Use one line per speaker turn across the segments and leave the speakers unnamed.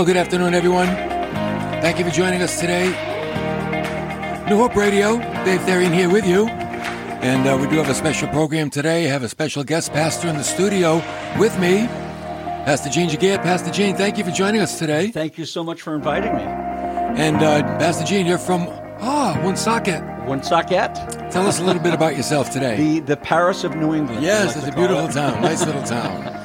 Well, good afternoon, everyone. Thank you for joining us today. New Hope Radio, Dave Therian here with you. And uh, we do have a special program today. I have a special guest pastor in the studio with me, Pastor Gene Giguere. Pastor Gene, thank you for joining us today.
Thank you so much for inviting me.
And uh, Pastor Gene, you're from ah Woonsocket.
Woonsocket.
Tell us a little bit about yourself today.
The the Paris of New England.
Yes,
like
it's a beautiful it. town. Nice little town.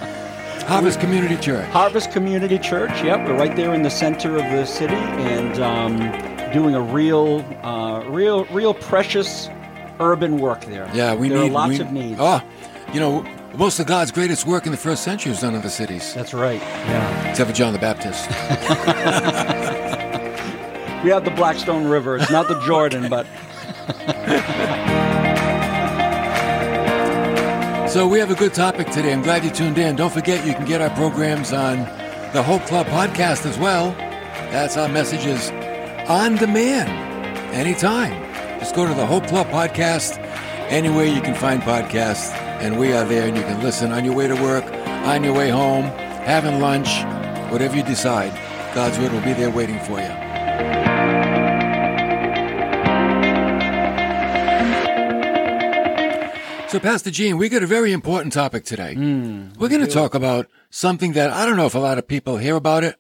Harvest Community Church.
Harvest Community Church. Yep, we're right there in the center of the city, and um, doing a real, uh, real, real precious urban work there.
Yeah, we
there
need
are lots
we,
of needs.
Oh, you know, most of God's greatest work in the first century was done in the cities.
That's right. Yeah.
Except for John the Baptist.
we have the Blackstone River. It's not the Jordan, but.
So we have a good topic today. I'm glad you tuned in. Don't forget you can get our programs on the Hope Club podcast as well. That's our messages on demand anytime. Just go to the Hope Club podcast anywhere you can find podcasts, and we are there, and you can listen on your way to work, on your way home, having lunch, whatever you decide. God's word will be there waiting for you. So, Pastor Gene, we got a very important topic today.
Mm,
We're going to talk about something that I don't know if a lot of people hear about it,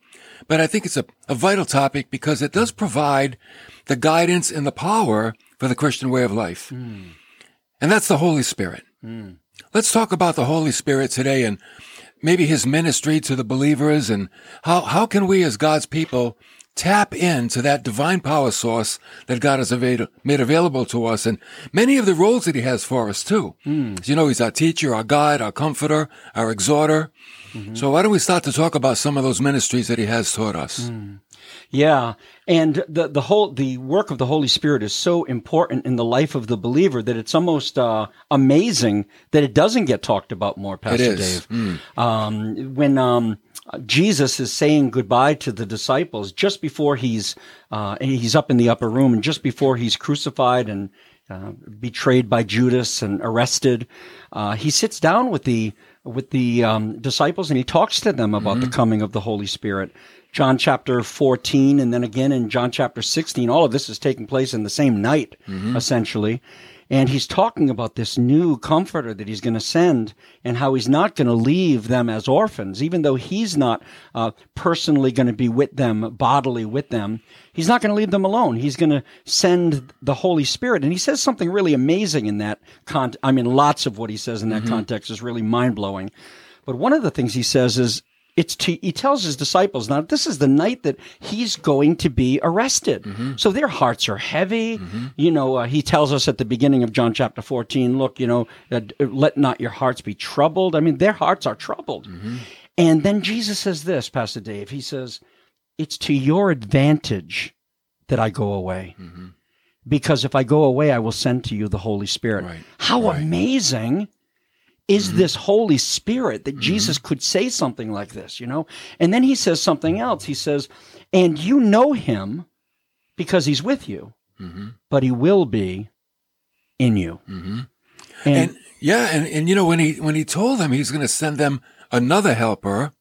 but I think it's a, a vital topic because it does provide the guidance and the power for the Christian way of life.
Mm.
And that's the Holy Spirit.
Mm.
Let's talk about the Holy Spirit today and maybe his ministry to the believers and how, how can we as God's people tap into that divine power source that God has made available to us and many of the roles that he has for us too.
Mm.
You know, he's our teacher, our guide, our comforter, our exhorter. Mm-hmm. So why don't we start to talk about some of those ministries that he has taught us?
Mm. Yeah, and the the whole the work of the Holy Spirit is so important in the life of the believer that it's almost uh, amazing that it doesn't get talked about more, Pastor Dave.
Mm.
Um, when um, Jesus is saying goodbye to the disciples just before he's uh, he's up in the upper room and just before he's crucified and uh, betrayed by Judas and arrested, uh, he sits down with the with the um, disciples and he talks to them about mm-hmm. the coming of the Holy Spirit. John chapter 14 and then again in John chapter 16. All of this is taking place in the same night, mm-hmm. essentially. And he's talking about this new comforter that he's going to send and how he's not going to leave them as orphans, even though he's not uh, personally going to be with them, bodily with them. He's not going to leave them alone. He's going to send the Holy Spirit. And he says something really amazing in that context. I mean, lots of what he says in that mm-hmm. context is really mind blowing. But one of the things he says is, it's to, he tells his disciples now this is the night that he's going to be arrested mm-hmm. so their hearts are heavy mm-hmm. you know uh, he tells us at the beginning of john chapter 14 look you know uh, let not your hearts be troubled i mean their hearts are troubled mm-hmm. and then jesus says this pastor dave he says it's to your advantage that i go away mm-hmm. because if i go away i will send to you the holy spirit
right.
how
right.
amazing is mm-hmm. this Holy Spirit that mm-hmm. Jesus could say something like this, you know? And then he says something else. He says, and you know him because he's with you, mm-hmm. but he will be in you.
Mm-hmm. And, and, yeah, and, and you know, when he, when he told them he's going to send them another helper,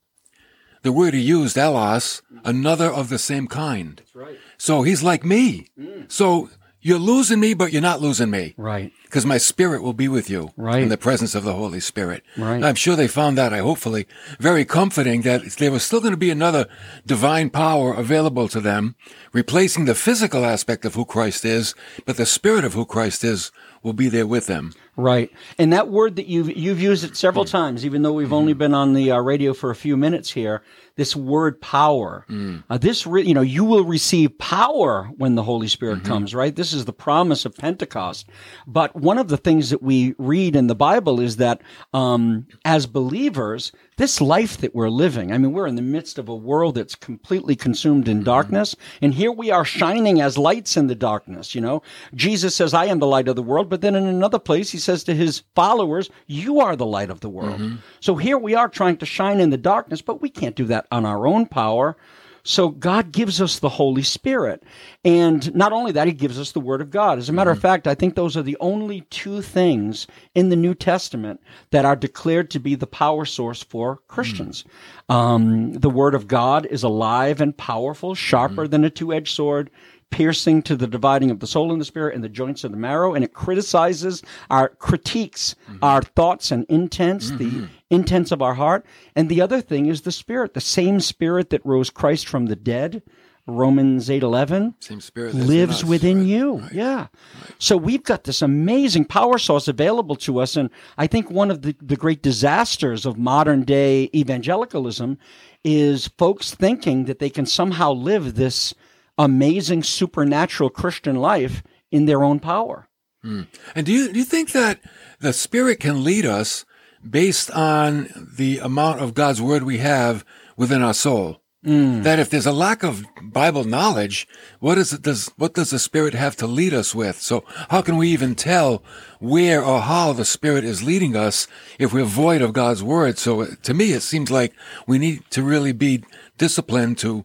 the word he used, allos, another of the same kind.
That's right.
So he's like me. Mm. So you're losing me, but you're not losing me.
Right.
Because my spirit will be with you.
Right.
In the presence of the Holy Spirit.
Right.
I'm sure they found that, I hopefully, very comforting that there was still going to be another divine power available to them, replacing the physical aspect of who Christ is, but the spirit of who Christ is will be there with them.
Right. And that word that you've, you've used it several mm-hmm. times, even though we've mm-hmm. only been on the uh, radio for a few minutes here, this word power. Mm. Uh, this, re- you know, you will receive power when the Holy Spirit mm-hmm. comes, right? This is the promise of Pentecost. But one of the things that we read in the Bible is that um, as believers, this life that we're living, I mean, we're in the midst of a world that's completely consumed in mm-hmm. darkness. And here we are shining as lights in the darkness, you know? Jesus says, I am the light of the world. But then in another place, he says to his followers, You are the light of the world. Mm-hmm. So here we are trying to shine in the darkness, but we can't do that on our own power. So God gives us the Holy Spirit. And not only that, he gives us the Word of God. As a matter of mm-hmm. fact, I think those are the only two things in the New Testament that are declared to be the power source for Christians. Mm-hmm. Um, the Word of God is alive and powerful, sharper mm-hmm. than a two edged sword piercing to the dividing of the soul and the spirit and the joints of the marrow, and it criticizes our critiques, mm-hmm. our thoughts and intents, the mm-hmm. intents of our heart. And the other thing is the spirit, the same spirit that rose Christ from the dead. Romans eight eleven
Same spirit
lives
us,
within
right?
you. Yeah. So we've got this amazing power source available to us. And I think one of the, the great disasters of modern day evangelicalism is folks thinking that they can somehow live this amazing supernatural Christian life in their own power.
And do you do you think that the Spirit can lead us based on the amount of God's word we have within our soul? That if there's a lack of Bible knowledge, what is it does what does the Spirit have to lead us with? So how can we even tell where or how the Spirit is leading us if we're void of God's word? So uh, to me, it seems like we need to really be disciplined to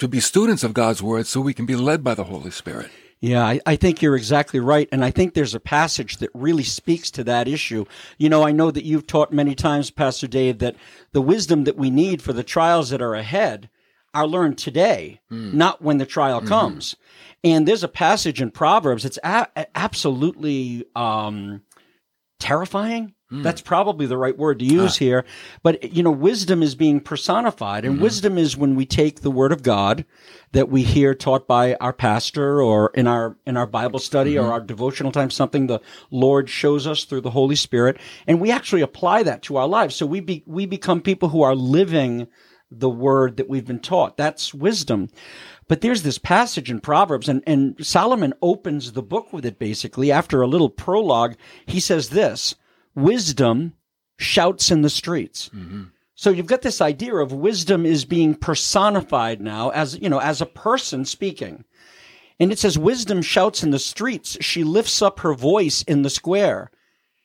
to be students of God's word so we can be led by the Holy Spirit.
Yeah, I, I think you're exactly right. And I think there's a passage that really speaks to that issue. You know, I know that you've taught many times, Pastor Dave, that the wisdom that we need for the trials that are ahead are learned today, not when the trial comes. And there's a passage in Proverbs that's a- absolutely um, terrifying. Hmm. That's probably the right word to use ah. here. But, you know, wisdom is being personified. And hmm. wisdom is when we take the word of God that we hear taught by our pastor or in our, in our Bible study or hmm. our devotional time, something the Lord shows us through the Holy Spirit. And we actually apply that to our lives. So we be, we become people who are living the word that we've been taught. That's wisdom. But there's this passage in Proverbs, and, and Solomon opens the book with it basically. After a little prologue, he says this Wisdom shouts in the streets. Mm-hmm. So you've got this idea of wisdom is being personified now as, you know, as a person speaking. And it says, Wisdom shouts in the streets. She lifts up her voice in the square.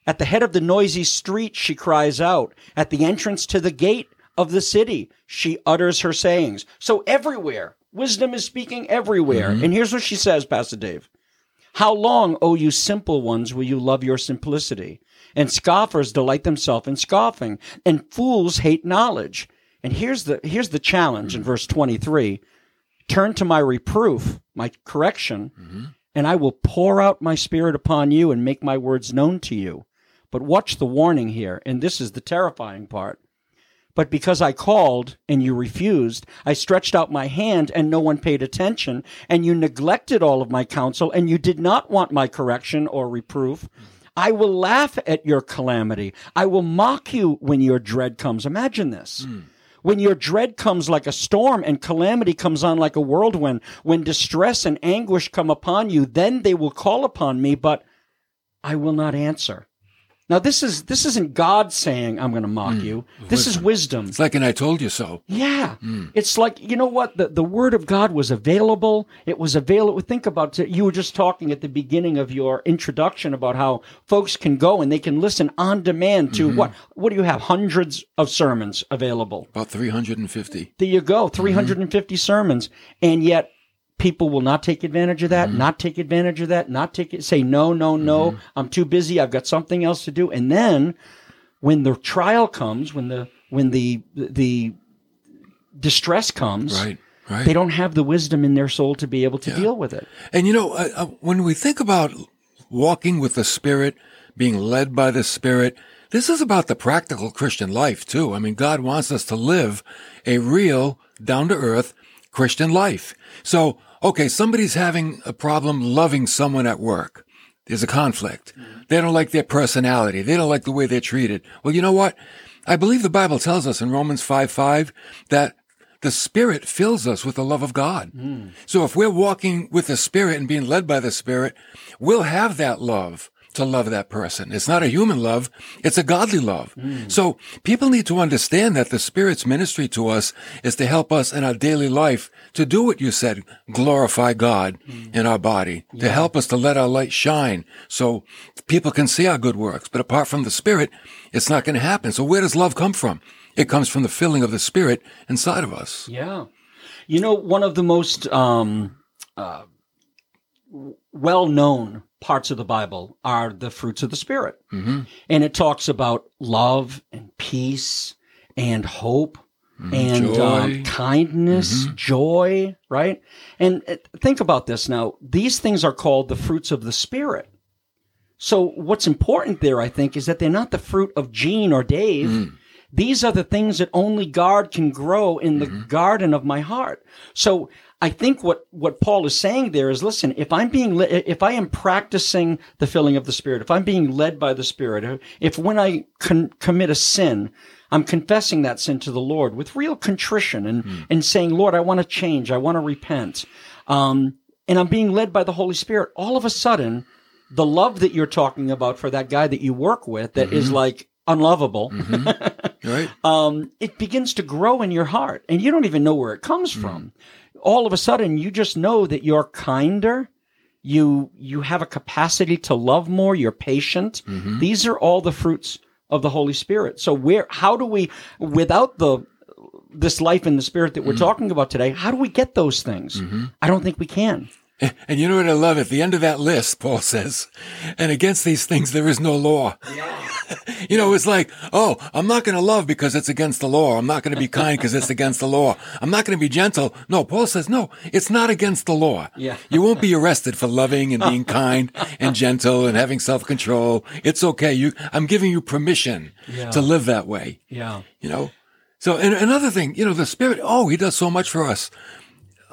At the head of the noisy street, she cries out. At the entrance to the gate of the city, she utters her sayings. So everywhere, wisdom is speaking everywhere. Mm-hmm. And here's what she says, Pastor Dave. How long, O you simple ones, will you love your simplicity? And scoffers delight themselves in scoffing, and fools hate knowledge. And here's the here's the challenge in verse 23. Turn to my reproof, my correction, mm-hmm. and I will pour out my spirit upon you and make my words known to you. But watch the warning here, and this is the terrifying part. But because I called and you refused, I stretched out my hand and no one paid attention, and you neglected all of my counsel, and you did not want my correction or reproof. Mm-hmm. I will laugh at your calamity. I will mock you when your dread comes. Imagine this. Hmm. When your dread comes like a storm and calamity comes on like a whirlwind, when distress and anguish come upon you, then they will call upon me, but I will not answer. Now this is this isn't God saying I'm going to mock hmm. you. This is wisdom.
It's like, and I told you so.
Yeah. Hmm. It's like, you know what? The, the word of God was available. It was available. Think about it. You were just talking at the beginning of your introduction about how folks can go and they can listen on demand to mm-hmm. what, what do you have? Hundreds of sermons available.
About 350.
There you go. 350 sermons. And yet people will not take advantage of that, not take advantage of that, not take it, say, no, no, no, I'm too busy. I've got something else to do. And then when the trial comes, when the, when the, the distress comes,
Right. Right.
they don't have the wisdom in their soul to be able to deal with it.
And you know, uh, when we think about walking with the Spirit, being led by the Spirit, this is about the practical Christian life too. I mean, God wants us to live a real, down to earth Christian life. So, okay, somebody's having a problem loving someone at work. There's a conflict. Mm-hmm. They don't like their personality. They don't like the way they're treated. Well, you know what? I believe the Bible tells us in Romans 5 5 that the Spirit fills us with the love of God. Mm. So if we're walking with the Spirit and being led by the Spirit, we'll have that love to love that person. It's not a human love. It's a godly love. So people need to understand that the Spirit's ministry to us is to help us in our daily life to do what you said, glorify God in our body, to help us to let our light shine so people can see our good works. But apart from the Spirit, it's not going to happen. So where does love come from? It comes from the filling of the Spirit inside of us.
Yeah. You know, one of the most um, uh, well known parts of the Bible are the fruits of the Spirit.
Mm-hmm.
And it talks about love and peace and hope and
Joy.
um, kindness, joy, right? And uh, think about this now. These things are called the fruits of the Spirit. So what's important there, I think, is that they're not the fruit of Gene or Dave. These are the things that only God can grow in the garden of my heart. So I think what, what Paul is saying there is, listen, if I'm being, le- if I am practicing the filling of the Spirit, if I'm being led by the Spirit, if when I con- commit a sin, I'm confessing that sin to the Lord with real contrition and, and saying, Lord, I want to change. I want to repent. Um, and I'm being led by the Holy Spirit. All of a sudden, the love that you're talking about for that guy that you work with that is like unlovable, mm-hmm.
Right?
um, it begins to grow in your heart and you don't even know where it comes mm. from. All of a sudden, you just know that you're kinder. You, you have a capacity to love more. You're patient. Mm-hmm. These are all the fruits of the Holy Spirit. So where, how do we, without the, this life in the spirit that we're mm. talking about today, how do we get those things? Mm-hmm. I don't think we can.
And you know what I love? At the end of that list, Paul says, and against these things there is no law. Yeah. you know, it's like, oh, I'm not going to love because it's against the law. I'm not going to be kind because it's against the law. I'm not going to be gentle. No, Paul says, no, it's not against the law.
Yeah.
You won't be arrested for loving and being kind and gentle and having self-control. It's okay. You, I'm giving you permission
Yeah.
to live that way.
Yeah.
You know? So, and another thing, you know, the Spirit, oh, He does so much for us.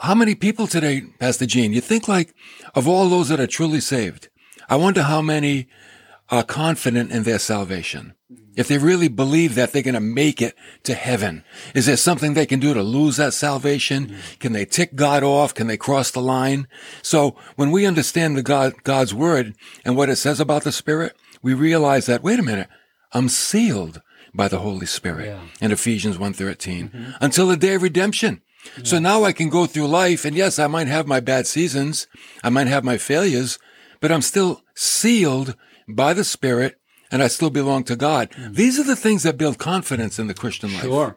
How many people today, Pastor Gene, you think like of all those that are truly saved, I wonder how many are confident in their salvation. If they really believe that they're going to make it to heaven, is there something they can do to lose that salvation? Can they tick God off? Can they cross the line? So when we understand the God, God's word and what it says about the Spirit, we realize that, wait a minute, I'm sealed by the Holy Spirit
Yeah.
in Ephesians 1.13 mm-hmm. until the day of redemption. So now I can go through life and yes, I might have my bad seasons. I might have my failures, but I'm still sealed by the Spirit and I still belong to God. Mm. These are the things that build confidence in the Christian life.
Sure.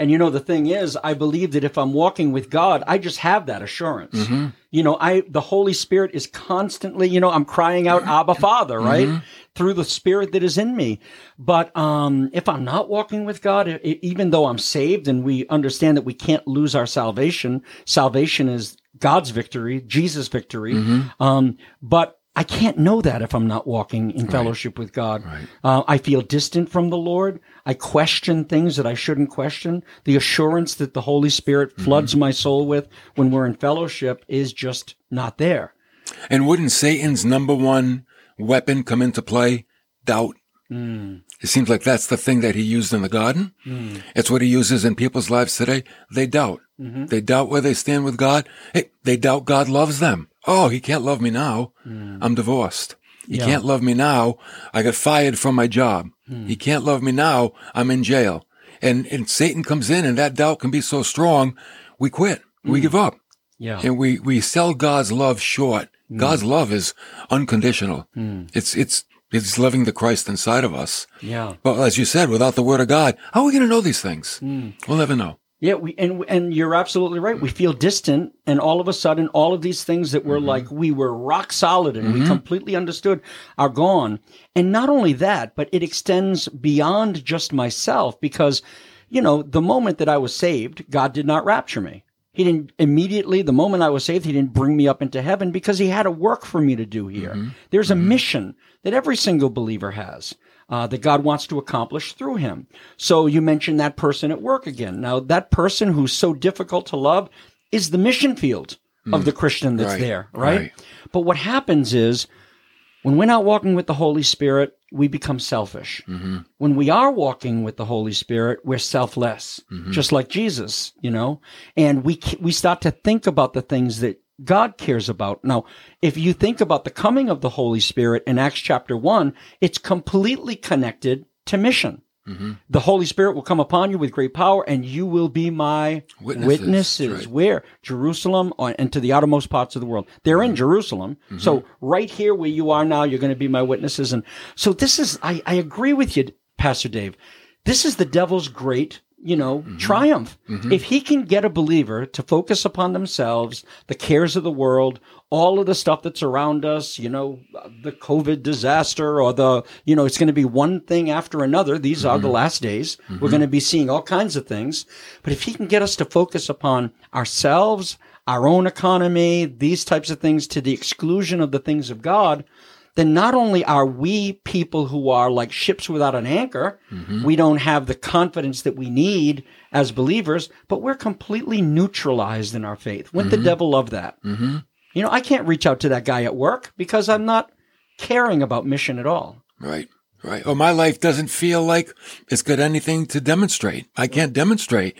And you know, the thing is, I believe that if I'm walking with God, I just have that assurance.
Mm-hmm.
You know, I, the Holy Spirit is constantly, you know, I'm crying out, Abba Father, right?
Mm-hmm.
Through the Spirit that is in me. But, um, if I'm not walking with God, even though I'm saved and we understand that we can't lose our salvation, salvation is God's victory, Jesus' victory.
Mm-hmm.
Um, but I can't know that if I'm not walking in fellowship with God. Uh, I feel distant from the Lord. I question things that I shouldn't question. The assurance that the Holy Spirit mm-hmm. floods my soul with when we're in fellowship is just not there.
And wouldn't Satan's number one weapon come into play? Doubt. Mm. It seems like that's the thing that he used in the garden. Mm. It's what he uses in people's lives today. They doubt. Mm-hmm. They doubt where they stand with God. Hey, they doubt God loves them. Oh, he can't love me now. Hmm. I'm divorced. He
Yeah.
can't love me now. I got fired from my job. Hmm. He can't love me now. I'm in jail. And, and Satan comes in and that doubt can be so strong. We quit. We hmm. give up.
Yeah.
And we, we sell God's love short. God's love is unconditional. It's, it's, it's loving the Christ inside of us.
Yeah.
But as you said, without the word of God, how are we going to know these things? We'll never know.
Yeah, we and and you're absolutely right. We feel distant, and all of a sudden, all of these things that were mm-hmm. like we were rock solid and we mm-hmm. completely understood are gone. And not only that, but it extends beyond just myself because, you know, the moment that I was saved, God did not rapture me. He didn't immediately, the moment I was saved, he didn't bring me up into heaven because he had a work for me to do here. Mm-hmm. There's a mission that every single believer has. Uh, that God wants to accomplish through him. So you mentioned that person at work again. Now that person who's so difficult to love is the mission field of hmm. the Christian that's
Right,
there, right?
right.
But what happens is when we're not walking with the Holy Spirit, we become selfish. Mm-hmm. When we are walking with the Holy Spirit, we're selfless, mm-hmm. just like Jesus, you know, and we, we start to think about the things that God cares about. Now, if you think about the coming of the Holy Spirit in Acts chapter one, it's completely connected to mission. Mm-hmm. The Holy Spirit will come upon you with great power, and you will be my
Witnesses,
witnesses.
right.
Where? Jerusalem uh, and to the outermost parts of the world. They're
Mm-hmm.
in Jerusalem. Mm-hmm. So right here where you are now, you're going to be my witnesses. And so this is, I, I agree with you, Pastor Dave. This is the devil's great you know, mm-hmm. triumph. Mm-hmm. If he can get a believer to focus upon themselves, the cares of the world, all of the stuff that's around us, you know, the COVID disaster or the, you know, it's going to be one thing after another. These are the mm-hmm. last days. We're going to be seeing all kinds of things. But if he can get us to focus upon ourselves, our own economy, these types of things to the exclusion of the things of God, then not only are we people who are like ships without an anchor, we don't have the confidence that we need as believers, but we're completely neutralized in our faith. Wouldn't the devil love that? Mm-hmm. You know, I can't reach out to that guy at work because I'm not caring about mission at all.
Right. Right. Or my life doesn't feel like it's got anything to demonstrate. I can't demonstrate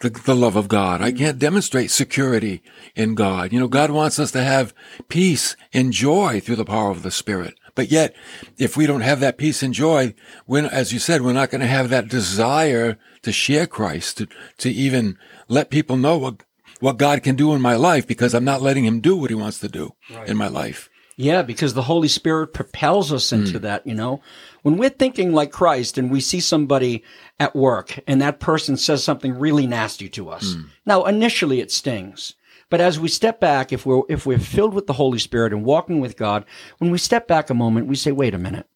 the, the love of God. I mm-hmm. can't demonstrate security in God. You know, God wants us to have peace and joy through the power of the Spirit. But yet, if we don't have that peace and joy, when, as you said, we're not going to have that desire to share Christ, to, to even let people know what, what God can do in my life because I'm not letting him do what he wants to do in my life.
Yeah, because the Holy Spirit propels us into mm. that, you know. When we're thinking like Christ and we see somebody at work and that person says something really nasty to us. Hmm. Now, initially it stings. But as we step back, if we're, if we're filled with the Holy Spirit and walking with God, when we step back a moment, we say, wait a minute.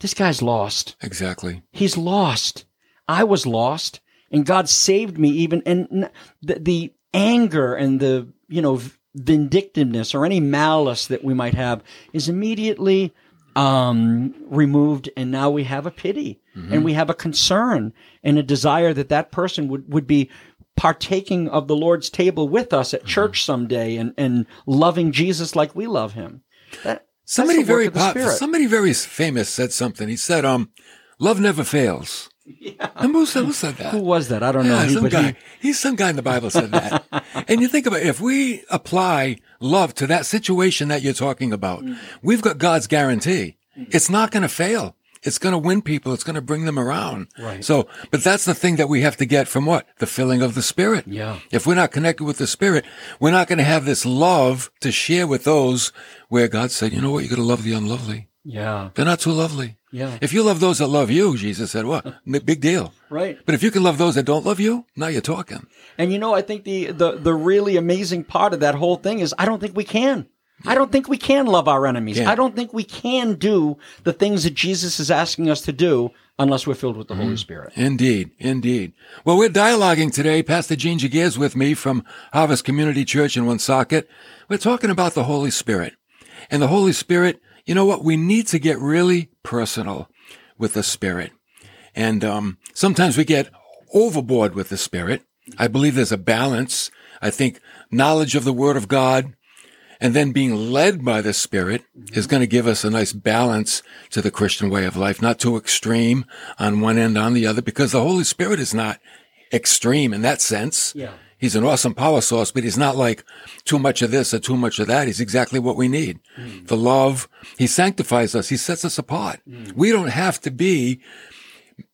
This guy's lost.
Exactly.
He's lost. I was lost and God saved me even. And the, the anger and the, you know, vindictiveness or any malice that we might have is immediately um, removed. And now we have a pity and we have a concern and a desire that that person would, would be partaking of the Lord's table with us at church someday and, and loving Jesus like we love him. That,
Somebody very pop, somebody very famous said something. He said, um, love never fails. Yeah. Remember who said, who said that?
Who was that? I don't know.
Yeah, some guy.
he-
He's some guy in the Bible said that. and you think about it, if we apply love to that situation that you're talking about, mm-hmm. we've got God's guarantee. Mm-hmm. It's not going to fail. It's going to win people. It's going to bring them around.
Right.
So, but that's the thing that we have to get from what? The filling of the Spirit.
Yeah.
If we're not connected with the Spirit, we're not going to have this love to share with those where God said, you know what? You're going to love the unlovely.
yeah.
They're not too lovely.
Yeah.
If you love those that love you, Jesus said, what? Big deal.
Right.
But if you can love those that don't love you, now you're talking.
And you know, I think the, the, the really amazing part of that whole thing is I don't think we can. I don't think we can love our enemies.
Yeah.
I don't think we can do the things that Jesus is asking us to do unless we're filled with the Holy mm. Spirit.
Indeed, indeed. Well, we're dialoguing today. Pastor Gene Giguere's with me from Harvest Community Church in Woonsocket. We're talking about the Holy Spirit. And the Holy Spirit, you know what? We need to get really personal with the Spirit. And um, sometimes we get overboard with the Spirit. I believe there's a balance. I think knowledge of the Word of God and then being led by the Spirit is going to give us a nice balance to the Christian way of life, not too extreme on one end, on the other, because the Holy Spirit is not extreme in that sense.
Yeah.
He's an awesome power source, but he's not like too much of this or too much of that. He's exactly what we need. Hmm. The love, he sanctifies us. He sets us apart. Hmm. We don't have to be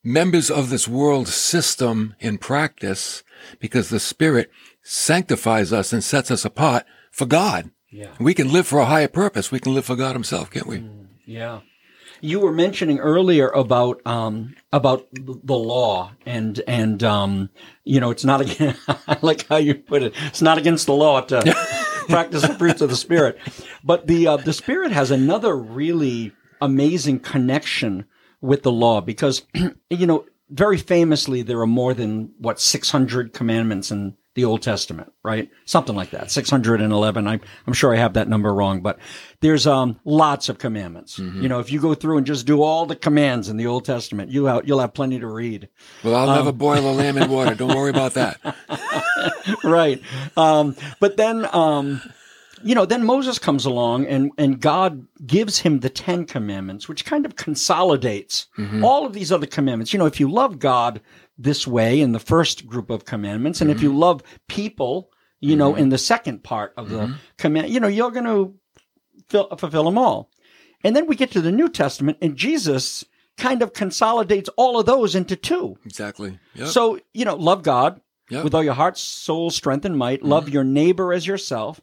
members of this world system in practice because the Spirit sanctifies us and sets us apart for God.
Yeah.
We can live for a higher purpose. We can live for God Himself, can't we? Hmm.
Yeah. You were mentioning earlier about um, about the law and and um, you know it's not again. I like how you put it. It's not against the law to practice the fruits of the spirit, but the uh, the spirit has another really amazing connection with the law because you know very famously there are more than what six hundred commandments in the Old Testament, right? Something like that. 611. I, I'm sure I have that number wrong, but there's, um, lots of commandments. You know, if you go through and just do all the commands in the Old Testament, you have, you'll have plenty to read.
Well, I'll never boil a lamb in water. Don't worry about that.
right. Um, but then, um, you know, then Moses comes along and, and God gives him the Ten Commandments, which kind of consolidates all of these other commandments. You know, if you love God this way in the first group of commandments, and if you mm-hmm. love people, you know, mm-hmm. in the second part of the mm-hmm. command, you know, you're going to fill, fulfill them all. And then we get to the New Testament, and Jesus kind of consolidates all of those into two.
Exactly. Yep.
So, you know, love God
Yep.
with all your heart, soul, strength, and might. Love your neighbor as yourself.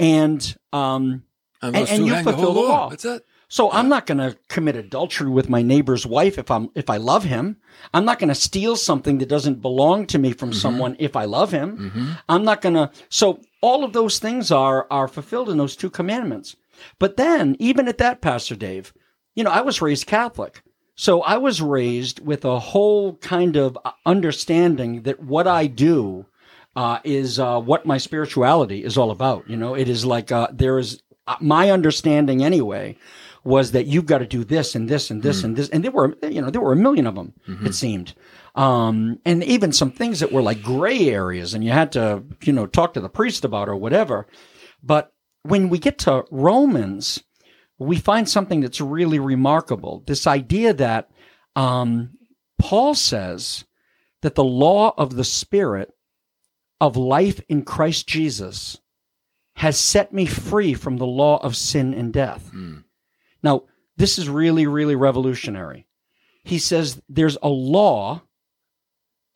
And um,
And
and you
hang the
fulfill the
law.
law.
That's it.
So I'm not going to commit adultery with my neighbor's wife if I'm if I love him. I'm not going to steal something that doesn't belong to me from someone if I love him. I'm not going to So all of those things are are fulfilled in those two commandments. But then even at that Pastor Dave, you know, I was raised Catholic. So I was raised with a whole kind of understanding that what I do uh, is uh, what my spirituality is all about. You know, it is like uh, there is uh, my understanding anyway was that you've got to do this and this and this and this, and there were you know there were a million of them. It seemed, um, and even some things that were like gray areas, and you had to you know talk to the priest about or whatever. But when we get to Romans, we find something that's really remarkable. This idea that um, Paul says that the law of the Spirit of life in Christ Jesus has set me free from the law of sin and death. Now, this is really, really revolutionary. He says there's a law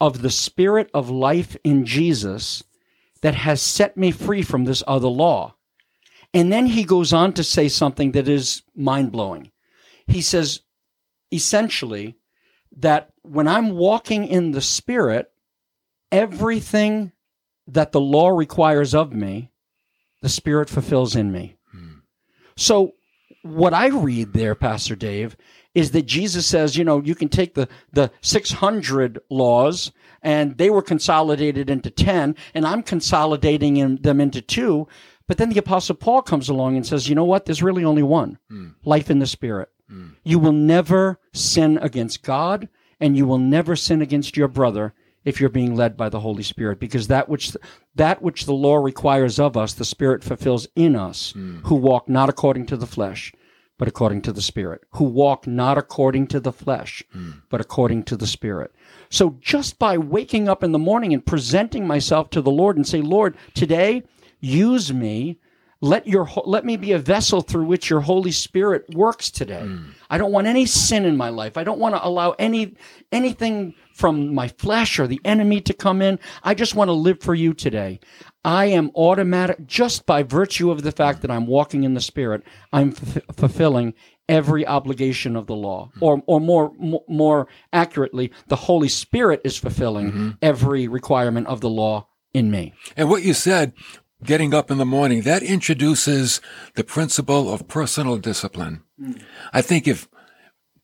of the Spirit of life in Jesus that has set me free from this other law. And then he goes on to say something that is mind blowing. He says, essentially, that when I'm walking in the Spirit, everything that the law requires of me, the Spirit fulfills in me. Hmm. So, what I read there, Pastor Dave, is that Jesus says, you know, you can take the, the 600 laws and they were consolidated into 10, and I'm consolidating in, them into two. But then the Apostle Paul comes along and says, you know what? There's really only one hmm. life in the Spirit. Hmm. You will never sin against God, and you will never sin against your brother if you're being led by the Holy Spirit, because that which that which the law requires of us, the Spirit fulfills in us, hmm. who walk not according to the flesh, but according to the Spirit, who walk not according to the flesh, hmm. but according to the Spirit. So just by waking up in the morning and presenting myself to the Lord and say, Lord, today use me. Let your let me be a vessel through which your Holy Spirit works today. Hmm. I don't want any sin in my life. I don't want to allow any anything from my flesh or the enemy to come in. I just want to live for you today. I am automatic just by virtue of the fact that I'm walking in the Spirit. I'm f- fulfilling every obligation of the law, hmm. or or more more, more accurately, the Holy Spirit is fulfilling mm-hmm. every requirement of the law in me.
And what you said, getting up in the morning, that introduces the principle of personal discipline. I think if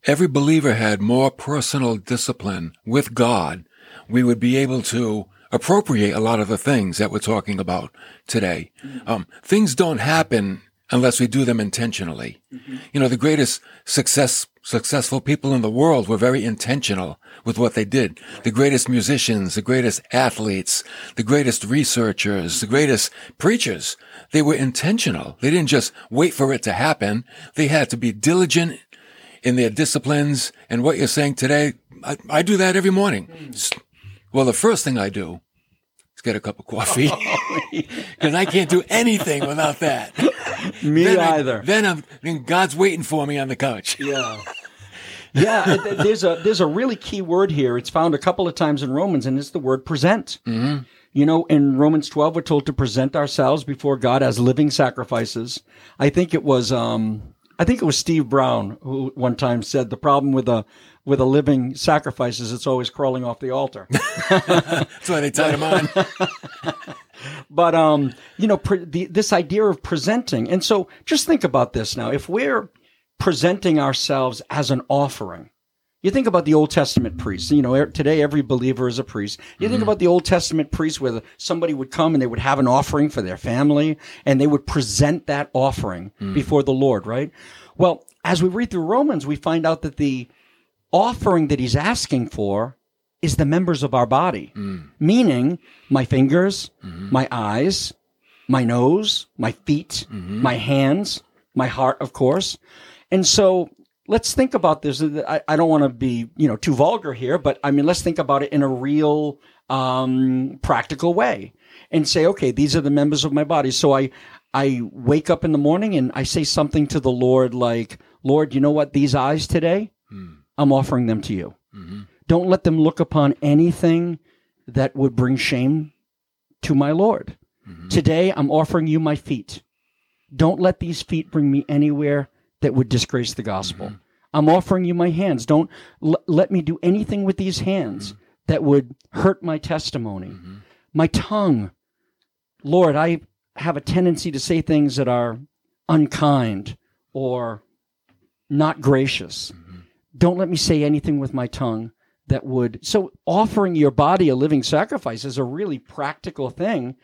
every believer had more personal discipline with God, we would be able to appropriate a lot of the things that we're talking about today. Um, things don't happen unless we do them intentionally. Mm-hmm. You know, the greatest success, successful people in the world were very intentional with what they did. The greatest musicians, the greatest athletes, the greatest researchers, the greatest preachers, they were intentional. They didn't just wait for it to happen. They had to be diligent in their disciplines. And what you're saying today, I, I do that every morning. Hmm. S- Well, the first thing I do is get a cup of coffee because I can't do anything without that.
Me
then I-
either.
then I'm, then God's waiting for me on the couch.
Yeah. Yeah, there's a there's a really key word here. It's found a couple of times in Romans, and it's the word present. Mm-hmm. You know, in Romans 12, we're told to present ourselves before God as living sacrifices. I think it was um, I think it was Steve Brown who one time said the problem with a with a living sacrifice is it's always crawling off the altar.
That's why they tied him on.
but um, you know, pre- the, this idea of presenting, and so just think about this now. If we're presenting ourselves as an offering, you think about the Old Testament priests. You know, er- today every believer is a priest. You think about the Old Testament priests, where somebody would come and they would have an offering for their family, and they would present that offering before the Lord. Right. Well, as we read through Romans, we find out that the offering that he's asking for is the members of our body, mm. meaning my fingers, mm-hmm. my eyes, my nose, my feet, mm-hmm. my hands, my heart, of course. And so let's think about this. I, I don't want to be, you know, too vulgar here, but I mean, let's think about it in a real, um, practical way and say, okay, these are the members of my body. So I, I wake up in the morning and I say something to the Lord like, Lord, you know what? These eyes today, mm. I'm offering them to you. Don't let them look upon anything that would bring shame to my Lord. Today, I'm offering you my feet. Don't let these feet bring me anywhere that would disgrace the gospel.
Mm-hmm.
I'm offering you my hands. Don't l- let me do anything with these hands
Mm-hmm.
that would hurt my testimony. My tongue, Lord, I have a tendency to say things that are unkind or not gracious. Don't let me say anything with my tongue that would. So, offering your body a living sacrifice is a really practical thing.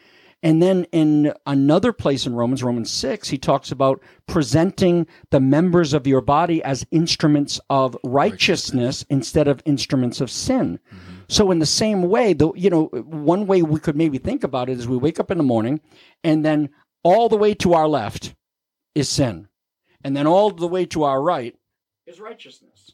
And then in another place in Romans, Romans 6, he talks about presenting the members of your body as instruments of righteousness instead of instruments of sin. Mm-hmm. So in the same way, the you know, one way we could maybe think about it is we wake up in the morning and then all the way to our left is sin. And then all the way to our right is righteousness.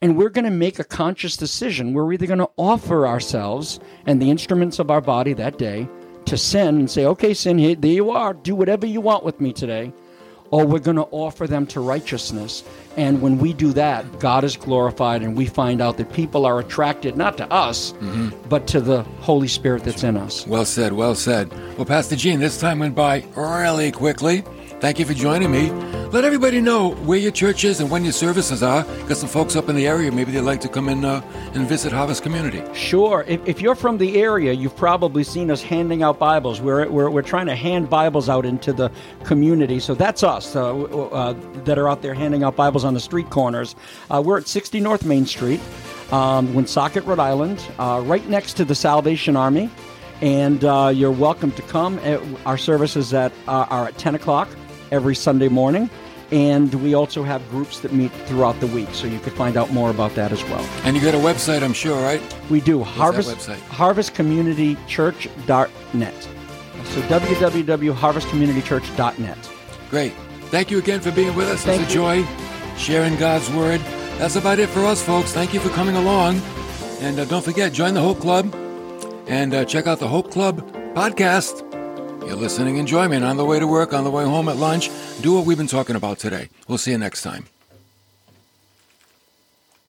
And we're going to make a conscious decision. We're either going to offer ourselves and the instruments of our body that day to sin and say, okay, sin, here, there you are. Do whatever you want with me today. Or we're going to offer them to righteousness. And when we do that, God is glorified and we find out that people are attracted not to us, mm-hmm. but to the Holy Spirit that's in us.
Well said, well said. Well, Pastor Gene, this time went by really quickly. Thank you for joining me. Let everybody know where your church is and when your services are. Got some folks up in the area. Maybe they'd like to come in uh, and visit Harvest Community.
Sure. If, if you're from the area, you've probably seen us handing out Bibles. We're, we're, we're trying to hand Bibles out into the community. So that's us uh, uh, that are out there handing out Bibles on the street corners. Uh, we're at 60 North Main Street, um, Woonsocket, Rhode Island, uh, right next to the Salvation Army. And uh, you're welcome to come. Our services at, are at 10 o'clock every Sunday morning. And we also have groups that meet throughout the week. So you can find out more about that as well.
And you got a website, I'm sure, right?
We do harvest
website?
harvestcommunitychurch.net. So www.harvestcommunitychurch.net.
Great. Thank you again for being with us.
Thank
it's a
you.
joy sharing God's Word. That's about it for us, folks. Thank you for coming along. And uh, don't forget, join the Hope Club and uh, check out the Hope Club podcast. Your listening enjoyment on the way to work, on the way home at lunch. Do what we've been talking about today. We'll see you next time.